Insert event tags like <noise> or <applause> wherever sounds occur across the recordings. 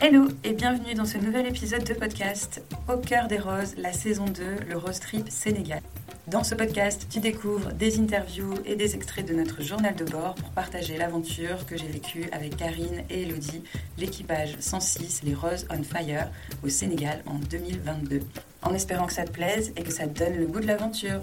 Hello et bienvenue dans ce nouvel épisode de podcast Au cœur des roses, la saison 2, le Rose Trip Sénégal. Dans ce podcast, tu découvres des interviews et des extraits de notre journal de bord pour partager l'aventure que j'ai vécue avec Karine et Elodie, l'équipage 106 Les Roses on Fire au Sénégal en 2022. En espérant que ça te plaise et que ça te donne le goût de l'aventure.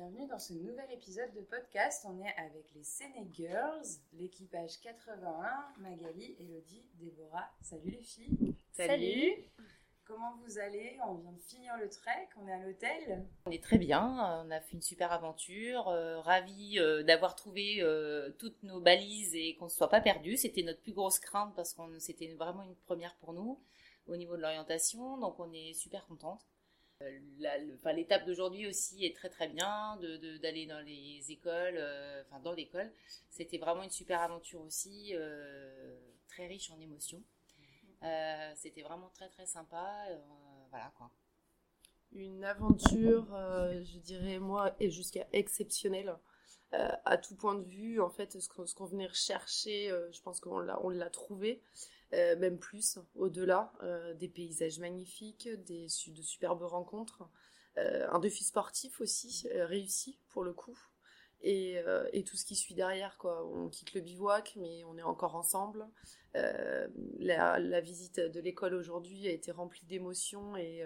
Bienvenue dans ce nouvel épisode de podcast. On est avec les Sénégirls, l'équipage 81, Magali, Elodie, Déborah. Salut les filles. Salut. Comment vous allez? On vient de finir le trek, on est à l'hôtel. On est très bien, on a fait une super aventure, euh, ravis euh, d'avoir trouvé euh, toutes nos balises et qu'on ne soit pas perdu. C'était notre plus grosse crainte parce que c'était vraiment une première pour nous au niveau de l'orientation, donc on est super contente l'étape d'aujourd'hui aussi est très très bien, d'aller dans les écoles, euh, enfin dans l'école. C'était vraiment une super aventure aussi, euh, très riche en émotions. Euh, c'était vraiment très très sympa, voilà quoi. Une aventure, je dirais moi, et jusqu'à exceptionnelle. à tout point de vue, en fait, ce qu'on venait rechercher, je pense qu'on l'a trouvé. Euh, même plus, au-delà, euh, des paysages magnifiques, des, de superbes rencontres, euh, un défi sportif aussi réussi pour le coup, et, et, tout ce qui suit derrière. Quoi. On quitte le bivouac, mais on est encore ensemble. La, la, visite de l'école aujourd'hui a été remplie d'émotions et,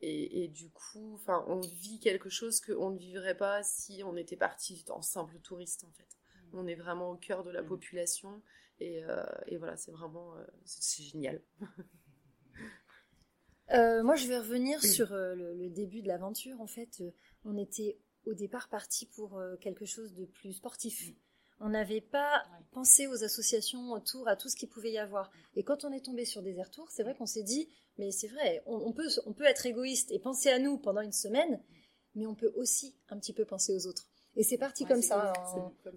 et, et, du coup, enfin, on vit quelque chose qu'on ne vivrait pas si on était parti en simple touriste en fait. Mmh. On est vraiment au cœur de la mmh. population euh, et, voilà, c'est vraiment euh, c'est génial. Euh, moi, je vais revenir sur le, début de l'aventure. En fait, on était au départ parti pour quelque chose de plus sportif. On n'avait pas pensé aux associations autour, à tout ce qu'il pouvait y avoir. Et quand on est tombé sur des Tour, c'est vrai qu'on s'est dit, mais c'est vrai, on, peut, on peut être égoïste et penser à nous pendant une semaine, mais on peut aussi un petit peu penser aux autres. Et c'est parti comme, ça,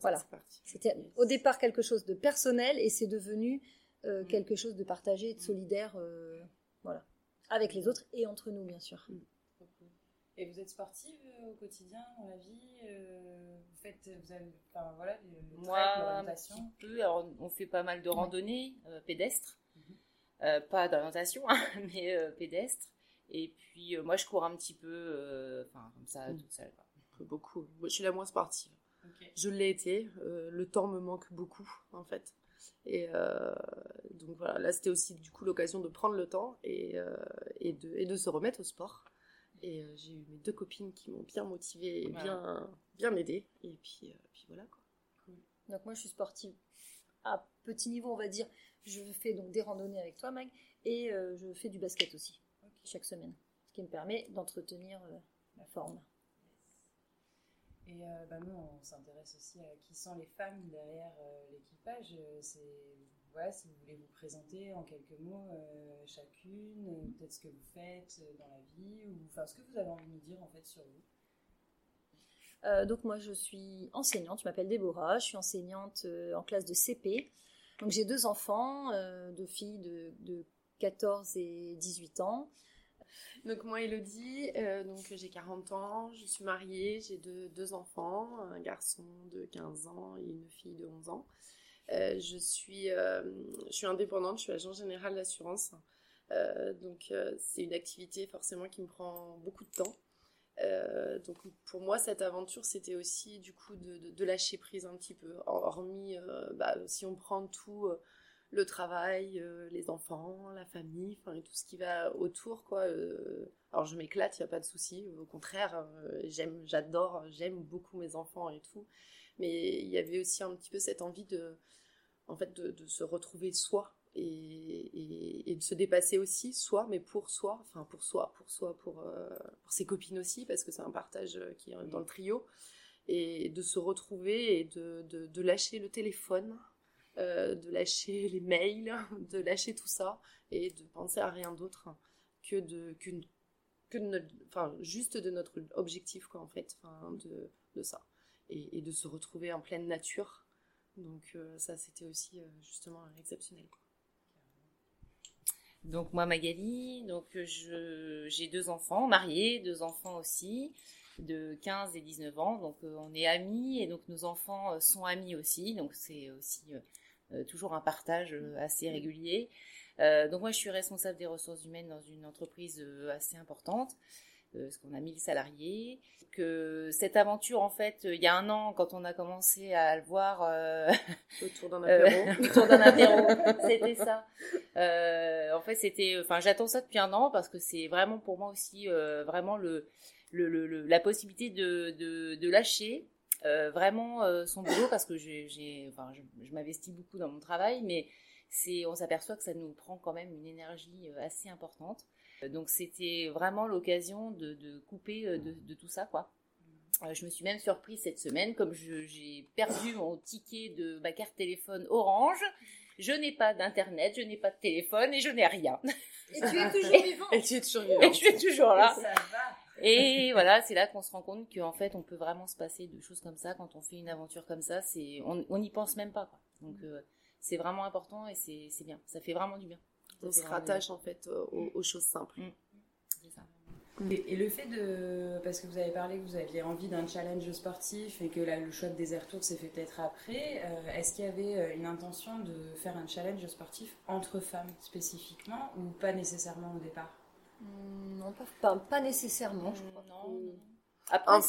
voilà. C'était au départ quelque chose de personnel et c'est devenu euh, mm. quelque chose de partagé, de solidaire, euh, voilà, avec les autres et entre nous bien sûr. Mm. Et vous êtes sportive euh, au quotidien dans la vie Vous faites, vous avez, enfin voilà, le, Moi, un peu. Alors, on fait pas mal de randonnées pédestres, mhm. pas d'orientation, hein, <laughs> mais pédestres. Et puis moi, je cours un petit peu, enfin comme ça, mm. toute seule beaucoup. je suis la moins sportive. Je l'ai été. Euh, le temps me manque beaucoup, en fait. Et euh, donc voilà, là c'était aussi du coup l'occasion de prendre le temps et, euh, et, de, et, de, se remettre au sport. Et j'ai eu mes deux copines qui m'ont bien motivée et bien, bien aidée. Et puis, puis voilà quoi. Donc moi je suis sportive à petit niveau, on va dire. Je fais donc des randonnées avec toi, Mag, et je fais du basket aussi, chaque semaine. Ce qui me permet d'entretenir la forme. Et euh, bah, nous, on s'intéresse aussi à qui sont les femmes derrière euh, l'équipage. Euh, c'est voilà, si vous voulez vous présenter en quelques mots chacune, peut-être ce que vous faites dans la vie, ou enfin ce que vous avez envie de nous dire en fait sur vous. donc moi je suis enseignante, je m'appelle Déborah, je suis enseignante en classe de CP. Donc j'ai deux enfants, deux filles de, de 14 et 18 ans. Donc moi Elodie, euh, donc j'ai 40 ans, je suis mariée, j'ai deux, enfants, un garçon de 15 ans et une fille de 11 ans. Euh, je, suis, euh, je suis indépendante, je suis agent général d'assurance. donc c'est une activité forcément qui me prend beaucoup de temps. donc pour moi cette aventure c'était aussi du coup de, lâcher prise un petit peu, hormis bah, si on prend tout le travail, euh, les enfants, la famille, enfin tout ce qui va autour quoi. Euh. alors je m'éclate, il y a pas de souci. Au contraire, euh, j'aime, j'adore, j'aime beaucoup mes enfants et tout. Mais il y avait aussi un petit peu cette envie de, en fait, de, se retrouver soi et, de se dépasser aussi soi, mais pour soi, enfin pour soi, pour soi, pour ses copines aussi, parce que c'est un partage qui est dans le trio et de se retrouver et de, de lâcher le téléphone euh, de lâcher les mails, <laughs> de lâcher tout ça et de penser à rien d'autre que de que enfin juste de notre objectif quoi en fait, de, de ça et, de se retrouver en pleine nature. Donc euh, ça c'était aussi euh, justement exceptionnel. Donc moi Magali, donc j'ai deux enfants mariés, deux enfants aussi. de 15 et 19 ans. Donc on est amis et donc nos enfants sont amis aussi. Donc c'est aussi toujours un partage assez régulier. donc moi je suis responsable des ressources humaines dans une entreprise assez importante parce qu'on a 1000 salariés. Que cette aventure, en fait, il y a un an, quand on a commencé à le voir euh, <laughs> autour d'un apéro, <laughs> autour d'un apéro, c'était ça. Euh, en fait, c'était, enfin, j'attends ça depuis un an parce que c'est vraiment pour moi aussi euh, vraiment le, le, le, la possibilité de, de, de lâcher vraiment son boulot parce que j'ai, enfin, je, je m'investis beaucoup dans mon travail, mais c'est, on s'aperçoit que ça nous prend quand même une énergie assez importante. Donc c'était vraiment l'occasion de, couper euh, de, tout ça, quoi. Euh, je me suis même surprise cette semaine, comme j'ai perdu mon ticket de ma carte téléphone Orange. Je n'ai pas d'internet, je n'ai pas de téléphone et je n'ai rien. Et tu es toujours <laughs> vivant. Et tu es toujours vivant. Et je suis toujours là. Et <laughs> voilà, c'est là qu'on se rend compte qu'en fait, on peut vraiment se passer de choses comme ça quand on fait une aventure comme ça. C'est, on n'y pense même pas. Quoi. Donc, euh, c'est vraiment important et c'est bien. Ça fait vraiment du bien on se rattache en fait aux, choses simples. Mm. Et, le fait de. Parce que vous avez parlé que vous aviez envie d'un challenge sportif et que le choix de Desert Tour s'est fait peut-être après, euh, est-ce qu'il y avait euh, une intention de faire un challenge sportif entre femmes spécifiquement ou pas nécessairement au départ? mm, Non, pas, pas, nécessairement, je crois. Non. Après,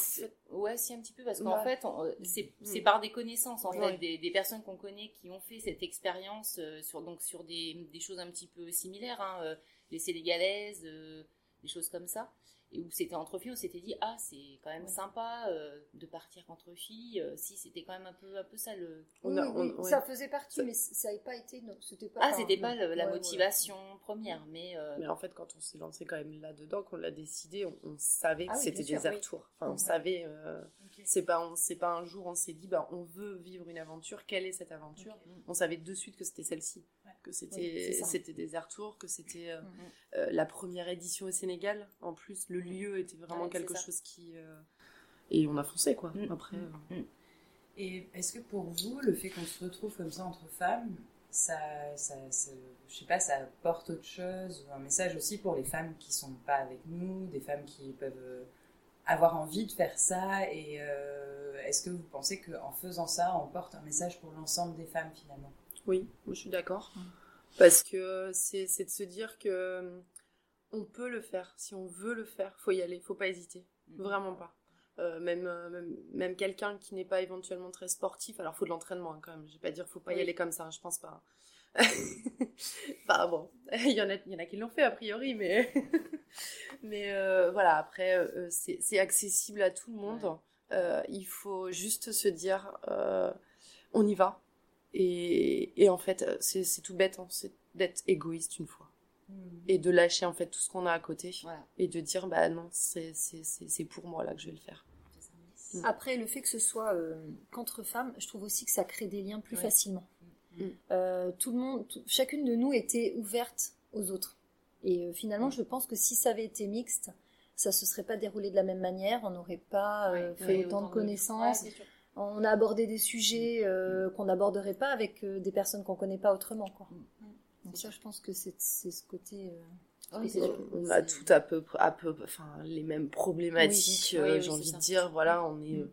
ouais, si un petit peu, parce qu'en fait, euh, mm. c'est par des connaissances, en fait, des, des, personnes qu'on connaît qui ont fait cette expérience euh, sur, donc, sur des, des, choses un petit peu similaires, hein, euh, les sénégalaises, des choses comme ça et où c'était entre filles, on s'était dit ah c'est quand même sympa euh, de partir entre filles. Euh, si c'était quand même un peu un peu ça le. Oui, ça faisait partie, mais ça n'avait pas été non, c'était pas. Ah c'était pas la motivation première, mais. Euh, mais en fait quand on s'est lancé quand même là dedans, qu'on l'a décidé, on, savait que ah c'était des retours. Enfin on savait. C'est pas c'est pas un jour on s'est dit bah on veut vivre une aventure. Quelle est cette aventure? On savait de suite que c'était celle-ci que c'était c'était des air tours, que c'était euh, mm, mm. Euh, la première édition au Sénégal. En plus, le lieu était vraiment quelque chose qui euh, et on a foncé quoi. Mm, après. Et est-ce que pour vous, le fait qu'on se retrouve comme ça entre femmes, ça, ça, je sais pas, ça apporte autre chose un message aussi pour les femmes qui sont pas avec nous, des femmes qui peuvent avoir envie de faire ça et est-ce que vous pensez qu'en faisant ça, on porte un message pour l'ensemble des femmes finalement? Oui, je suis d'accord. Parce que c'est de se dire que euh, on peut le faire. Si on veut le faire, faut y aller, faut pas hésiter. Mm. Vraiment pas. Euh, même, euh, même, même quelqu'un qui n'est pas éventuellement très sportif, alors faut de l'entraînement hein, quand même. Je vais pas dire faut pas y aller comme ça, hein, je pense pas. <laughs> enfin bon, <laughs> il y en a, il y en a qui l'ont fait a priori, mais <laughs> mais voilà. Après, c'est accessible à tout le monde. il faut juste se dire, on y va et, et en fait, c'est tout bête, hein, c'est d'être égoïste une fois. Hmm. Et de lâcher en fait tout ce qu'on a à côté. Et de dire, bah non, c'est pour moi là que je vais le faire. Après, le fait que ce soit euh, qu'entre femmes, je trouve aussi que ça crée des liens plus facilement. Hmm. Euh, tout le monde, chacune de nous était ouverte aux autres. Et euh, finalement, je pense que si ça avait été mixte, ça se serait pas déroulé de la même manière, on n'aurait pas fait autant, de connaissances on a abordé des sujets euh, qu'on n'aborderait pas avec euh, des personnes qu'on connaît pas autrement. Quoi. Mm. Donc ça, je pense que c'est ce côté. Euh, on a tout à peu, à peu, enfin les mêmes problématiques. j'ai envie de dire, voilà, on est, mm.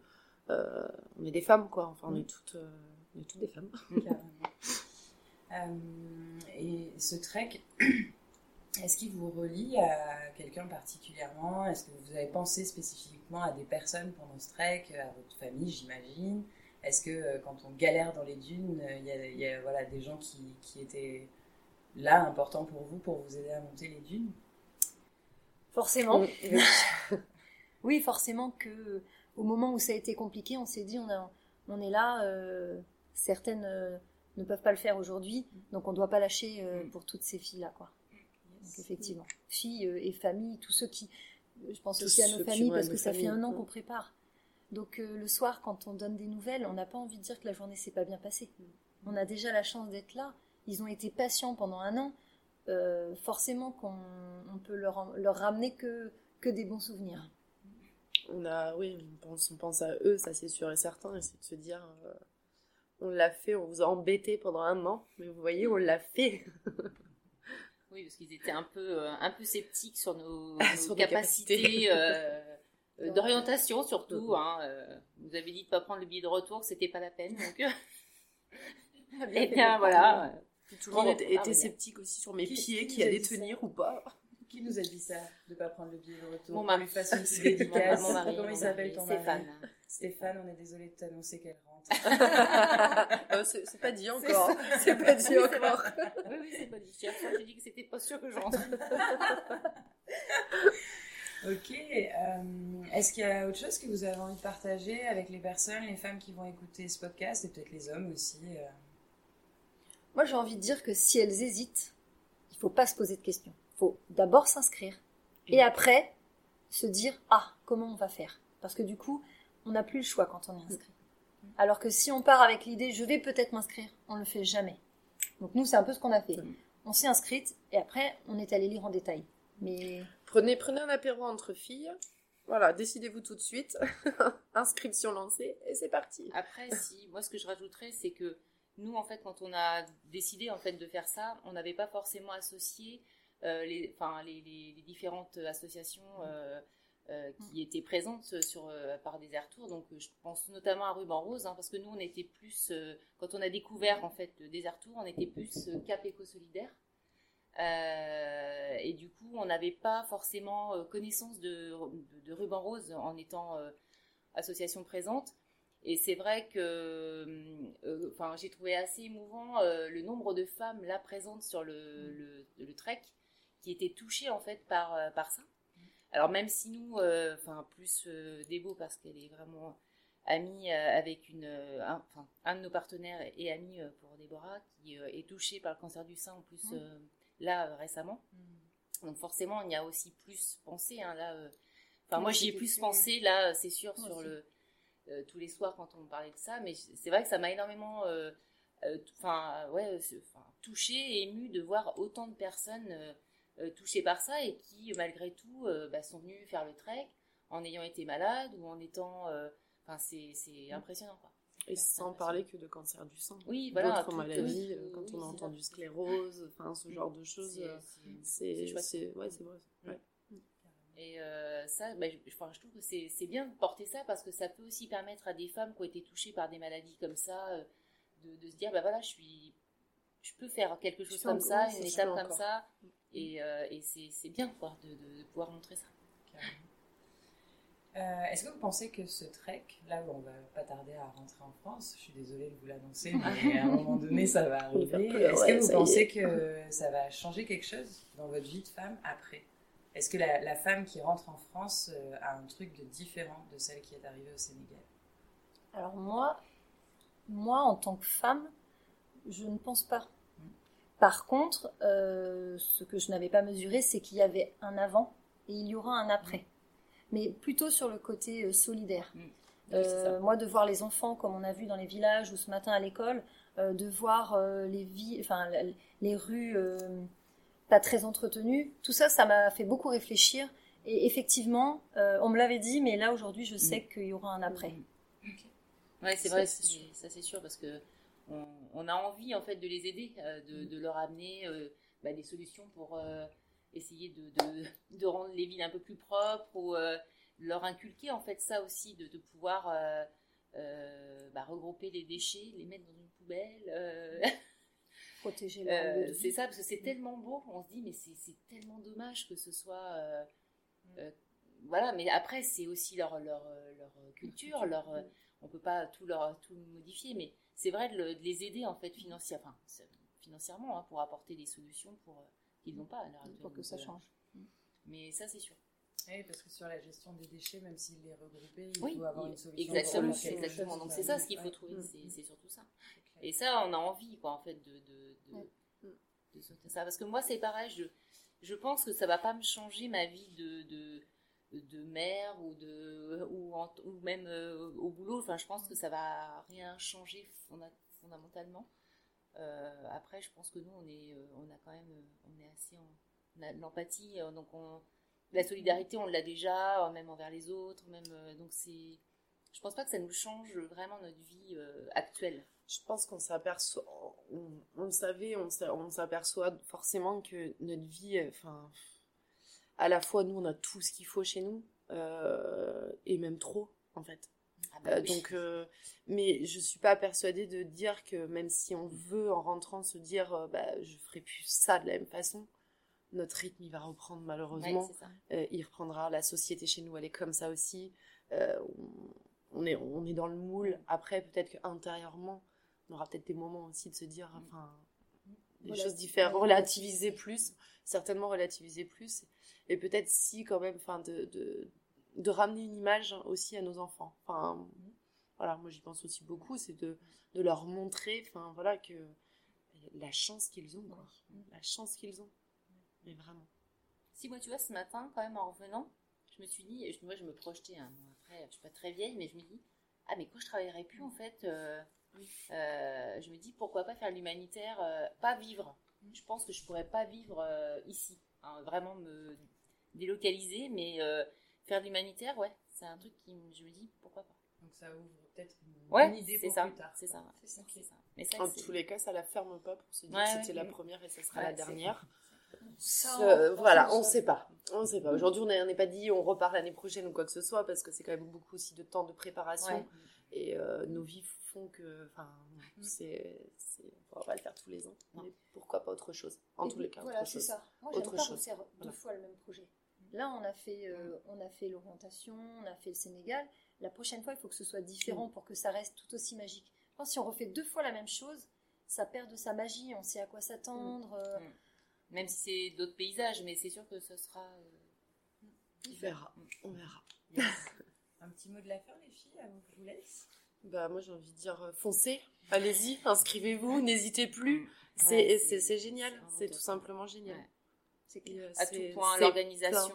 on est des femmes, quoi. Enfin, on est mm. toutes, on est toutes des femmes. <laughs> et ce trek, est-ce qu'il vous relie à quelqu'un particulièrement? Est-ce que vous avez pensé spécifiquement à des personnes pendant ce trek, à votre famille, j'imagine? Est-ce que euh, quand on galère dans les dunes, il y a, voilà, des gens qui, qui, étaient là, importants pour vous, pour vous aider à monter les dunes? Forcément. oui, <laughs> forcément que au moment où ça a été compliqué, on s'est dit on, on est là, euh, certaines euh, ne peuvent pas le faire aujourd'hui, donc on ne doit pas lâcher pour toutes ces filles-là. quoi effectivement, filles euh, et familles, tous ceux qui, euh, je pense aussi à nos familles parce que ça fait un an qu'on prépare. Donc euh, le soir, quand on donne des nouvelles, on n'a pas envie de dire que la journée s'est pas bien passée. On a déjà la chance d'être là. Ils ont été patients pendant un an. forcément qu'on on peut leur, leur ramener que, que des bons souvenirs. On a, oui, on pense, on pense à eux, ça c'est sûr et certain, et c'est de se dire, on l'a fait, on vous a embêté pendant un an, mais vous voyez, on l'a fait. <laughs> Oui, parce qu'ils étaient un peu, euh, un peu sceptiques sur nos, <laughs> capacités, euh, d'orientation surtout. Hein, vous avez dit de pas prendre le billet de retour, que c'était pas la peine. Donc, <laughs> et eh bien voilà. Tout le monde était sceptique aussi sur mes pieds, qui, allaient tenir ou pas. Qui nous a dit ça, de ne pas prendre le billet de retour Mon mari. <laughs> Mon mari. Comment il s'appelle ton mari Stéphane. Stéphane, on est désolé de t'annoncer qu'elle rentre. <laughs> Euh, c'est pas dit encore. C'est pas dit encore. oui, oui, c'est pas dit. J'ai dit que c'était pas sûr que je rentre. <laughs> ok. Euh, est-ce qu'il y a autre chose que vous avez envie de partager avec les personnes, les femmes qui vont écouter ce podcast et peut-être les hommes aussi euh? Moi, j'ai envie de dire que si elles hésitent, il faut pas se poser de questions. Il faut d'abord s'inscrire et après se dire ah comment on va faire? Parce que du coup on n'a plus le choix quand on est inscrit. Alors que si on part avec l'idée je vais peut-être m'inscrire, on ne le fait jamais. Donc nous c'est un peu ce qu'on a fait. On s'est inscrite et après on est allé lire en détail. Mais prenez prenez un apéro entre filles. Voilà, décidez-vous tout de suite. <laughs> Inscription lancée et c'est parti. Après si moi ce que je rajouterais c'est que nous en fait quand on a décidé en fait de faire ça, on n'avait pas forcément associé euh, les, enfin, les, les, différentes associations euh, euh, qui étaient présentes sur, par des air tours. Donc, je pense notamment à Ruban Rose, hein, parce que nous, on était plus, quand on a découvert en fait des air tours, on était plus Cap Éco Solidaire. et du coup, on n'avait pas forcément connaissance de, de, Ruban Rose en étant association présente. Et c'est vrai que enfin, j'ai trouvé assez émouvant le nombre de femmes là présentes sur le, le, le trek qui étaient touchés en fait par, euh, par ça. Alors même si nous, euh, enfin plus euh, Débo parce qu'elle est vraiment amie avec une, un, enfin, un de nos partenaires et ami pour Déborah qui est touché par le cancer du sein en plus là récemment. Mm. Donc forcément il y a aussi plus pensé hein, là. Enfin moi j'y ai plus pensé là c'est sûr sur le tous les soirs quand on parlait de ça, mais c'est vrai que ça m'a énormément enfin ouais touché et ému de voir autant de personnes euh, touchés par ça et qui, malgré tout, euh, bah, sont venus faire le trek en ayant été malades ou en étant. Euh, enfin, c'est impressionnant, quoi. Et sans parler que de cancer du sang. Oui, voilà. D'autres maladies, quand on a entendu sclérose, enfin, ce genre de choses, c'est ouais, c'est vrai. Ouais. Et ça, bah, je, je, trouve que c'est bien de porter ça parce que ça peut aussi permettre à des femmes qui ont été touchées par des maladies comme ça de, de se dire, bah voilà, je suis, je peux faire quelque chose comme ça, une étape comme ça. Et, euh, et c'est bien quoi, de, de, pouvoir montrer ça. Euh, Est-ce que vous pensez que ce trek, là où on va pas tarder à rentrer en France, je suis désolée de vous l'annoncer, <laughs> mais à un moment donné ça va arriver, est-ce que vous pensez que ça va changer quelque chose dans votre vie de femme après? Est-ce que la, la, femme qui rentre en France euh, a un truc de différent de celle qui est arrivée au Sénégal? Alors moi, moi en tant que femme, je ne pense pas. Par contre, euh, ce que je n'avais pas mesuré, c'est qu'il y avait un avant et il y aura un après. Mais plutôt sur le côté euh, solidaire. Mm. Euh, moi, de voir les enfants, comme on a vu dans les villages ou ce matin à l'école, de voir les, vies, enfin, les rues pas très entretenues, tout ça, ça m'a fait beaucoup réfléchir. Et effectivement, on me l'avait dit, mais là aujourd'hui, je mm. sais qu'il y aura un après. Oui, Ouais, c'est vrai, ça c'est sûr, parce que on, a envie en fait de les aider, euh, mm. de, leur amener euh, bah, des solutions pour euh, essayer de, <laughs> rendre les villes un peu plus propres ou leur inculquer en fait ça aussi, de, pouvoir bah, regrouper les déchets, les mettre dans une poubelle. <laughs> Protéger C'est ça, parce que c'est tellement beau, on se dit, mais c'est tellement dommage que ce soit. Mm. voilà, mais après, c'est aussi leur, leur, leur culture, leur, on peut pas tout, leur, tout modifier, mais c'est vrai de, les aider en fait financièrement, financièrement hein, pour apporter des solutions pour euh, qu'ils n'ont pas à Pour que ça change. Mm. Mais ça c'est sûr. Oui, parce que sur la gestion des déchets, même s'ils les regroupaient, il faut avoir une solution. Exactement, exactement. Donc c'est ça ce qu'il faut trouver, c'est surtout ça. Et ça, on a envie, quoi, en fait, de, de, de, de ça. Parce que moi, c'est pareil, je, je pense que ça va pas me changer ma vie de, de, mère ou de ou, même euh, au boulot. Enfin je pense que ça va rien changer fondamentalement. Euh, après je pense que nous on est euh, on a quand même on est assez l'empathie donc on la solidarité on l'a déjà même envers les autres même donc c'est je pense pas que ça nous change vraiment notre vie actuelle. Je pense qu'on s'aperçoit on, on, le savait on s'aperçoit forcément que notre vie enfin à la fois nous on a tout ce qu'il faut chez nous et même trop, en fait. Ah bah oui. donc, mais je suis pas persuadée de dire que même si on veut en rentrant se dire, bah, je ferai plus ça de la même façon, notre rythme il va reprendre malheureusement. Ouais. Euh, il reprendra. La société chez nous, elle est comme ça aussi. Euh, on, on est, on est dans le moule. Après, peut-être qu'intérieurement, on aura peut-être des moments aussi de se dire, enfin, des Voilà, choses différentes, relativiser plus, certainement relativiser plus. Et peut-être si, quand même, enfin, de, de, de ramener une image aussi à nos enfants. Enfin, voilà, moi j'y pense aussi beaucoup, c'est de, de leur montrer, enfin, voilà, que la chance qu'ils ont, quoi. La chance qu'ils ont. Mais vraiment. Si moi, tu vois, ce matin, quand même, en revenant, je me suis dit, je- moi, je me projetais, hein, bon, après, je suis pas très vieille, mais je me dis, ah, mais quand je travaillerai plus, en fait, euh, euh, je me dis, pourquoi pas faire l'humanitaire, euh, pas vivre. Je pense que je pourrais pas vivre euh, ici, hein, vraiment me délocaliser, mais euh, faire de l'humanitaire, ouais, c'est un truc qui, me- je me dis, pourquoi pas. Donc ça ouvre peut-être une, Ouais, une idée c'est pour ça, plus tard. c'est ça, C'est ça. Mais ça, En tous les cas, ça la ferme pas pour se dire Ouais, que c'était ouais. la première et ça sera Ouais, la dernière. Ça, Euh, on- voilà, on sait sait pas. On sait pas. Aujourd'hui, on n'est pas dit on repart l'année prochaine ou quoi que ce soit parce que c'est quand même beaucoup aussi de temps de préparation Ouais. et euh, nos vies font que, enfin, Mm. c'est, c'est, on pas le faire tous les ans. Non. Mais pourquoi pas autre chose En Et tous les cas, Voilà, autre c'est chose. ça. Moi, Autre j'aime pas chose. refaire deux Voilà. fois le même projet. Là, on a fait, euh, on a fait l'orientation, on a fait le Sénégal. La prochaine fois, il faut que ce soit différent pour que ça reste tout aussi magique. Je pense que si on refait deux fois la même chose, ça perd de sa magie. On sait à quoi s'attendre. euh, Mm. Même si c'est d'autres paysages, mais c'est sûr que ce sera. euh, On verra. On verra. <laughs> Un petit mot de la fin, les filles, avant que je vous laisse. Bah, moi, j'ai envie de dire euh, foncez, allez-y, inscrivez-vous, n'hésitez plus. C'est, Ouais, génial. c'est tout simplement génial. Ouais. c'est euh, à tout point, l'organisation,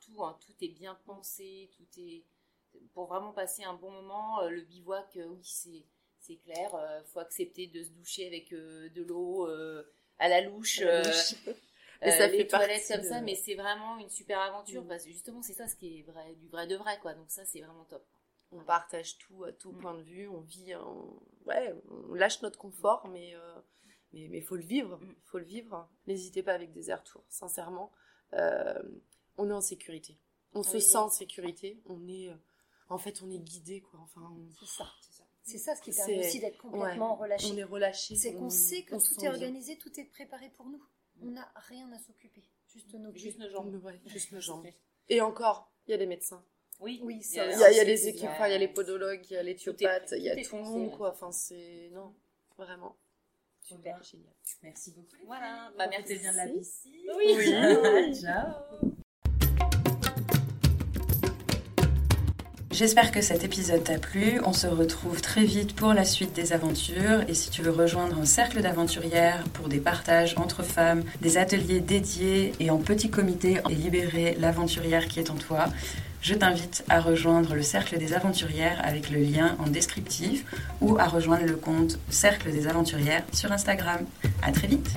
tout, hein, tout est bien pensé, tout est pour vraiment passer un bon moment. euh, Le bivouac, euh, oui, c'est clair. euh, faut accepter de se doucher avec euh, de l'eau euh, à la louche. La euh, louche. euh, <laughs> Et ça les fait toilettes comme de- ça, mais c'est vraiment une super aventure Mm. parce que justement c'est ça ce qui est vrai, du vrai de vrai quoi. Donc ça c'est vraiment top. On partage tout à tout Mm. point de vue, on vit, on... ouais, on lâche notre confort, mais euh, mais mais faut le vivre, Mm. faut le vivre. N'hésitez pas avec des air tours, sincèrement, Euh, on est en sécurité, on se sent en sécurité, on est, euh, en fait, on est guidé quoi. Enfin, on, C'est ça. C'est ça ce qui permet aussi d'être complètement relâché. on est relâché. C'est qu'on on- sait que tout est bien. organisé, tout est préparé pour nous. On n'a rien à s'occuper. Juste nos pieds. <laughs> Juste nos jambes. Ouais, juste nos jambes. Et encore, il y a des médecins. Oui, Oui, il ça Il y a, il y a c'est- les équipes, il y a les podologues, il y a les Tout est- thiopathes, il y a tout le monde, ouais. quoi. Enfin, c'est. Non, vraiment. Super. Génial. Merci beaucoup. les Voilà, bah, merci. bien de la piscine. Oui. <laughs> Ciao. J'espère que cet épisode t'a plu. On se retrouve très vite pour la suite des aventures. Et si tu veux rejoindre un cercle d'aventurières pour des partages entre femmes, des ateliers dédiés et en petit comité et libérer l'aventurière qui est en toi, je t'invite à rejoindre le cercle des aventurières avec le lien en descriptif ou à rejoindre le compte Cercle des aventurières sur Instagram. À très vite.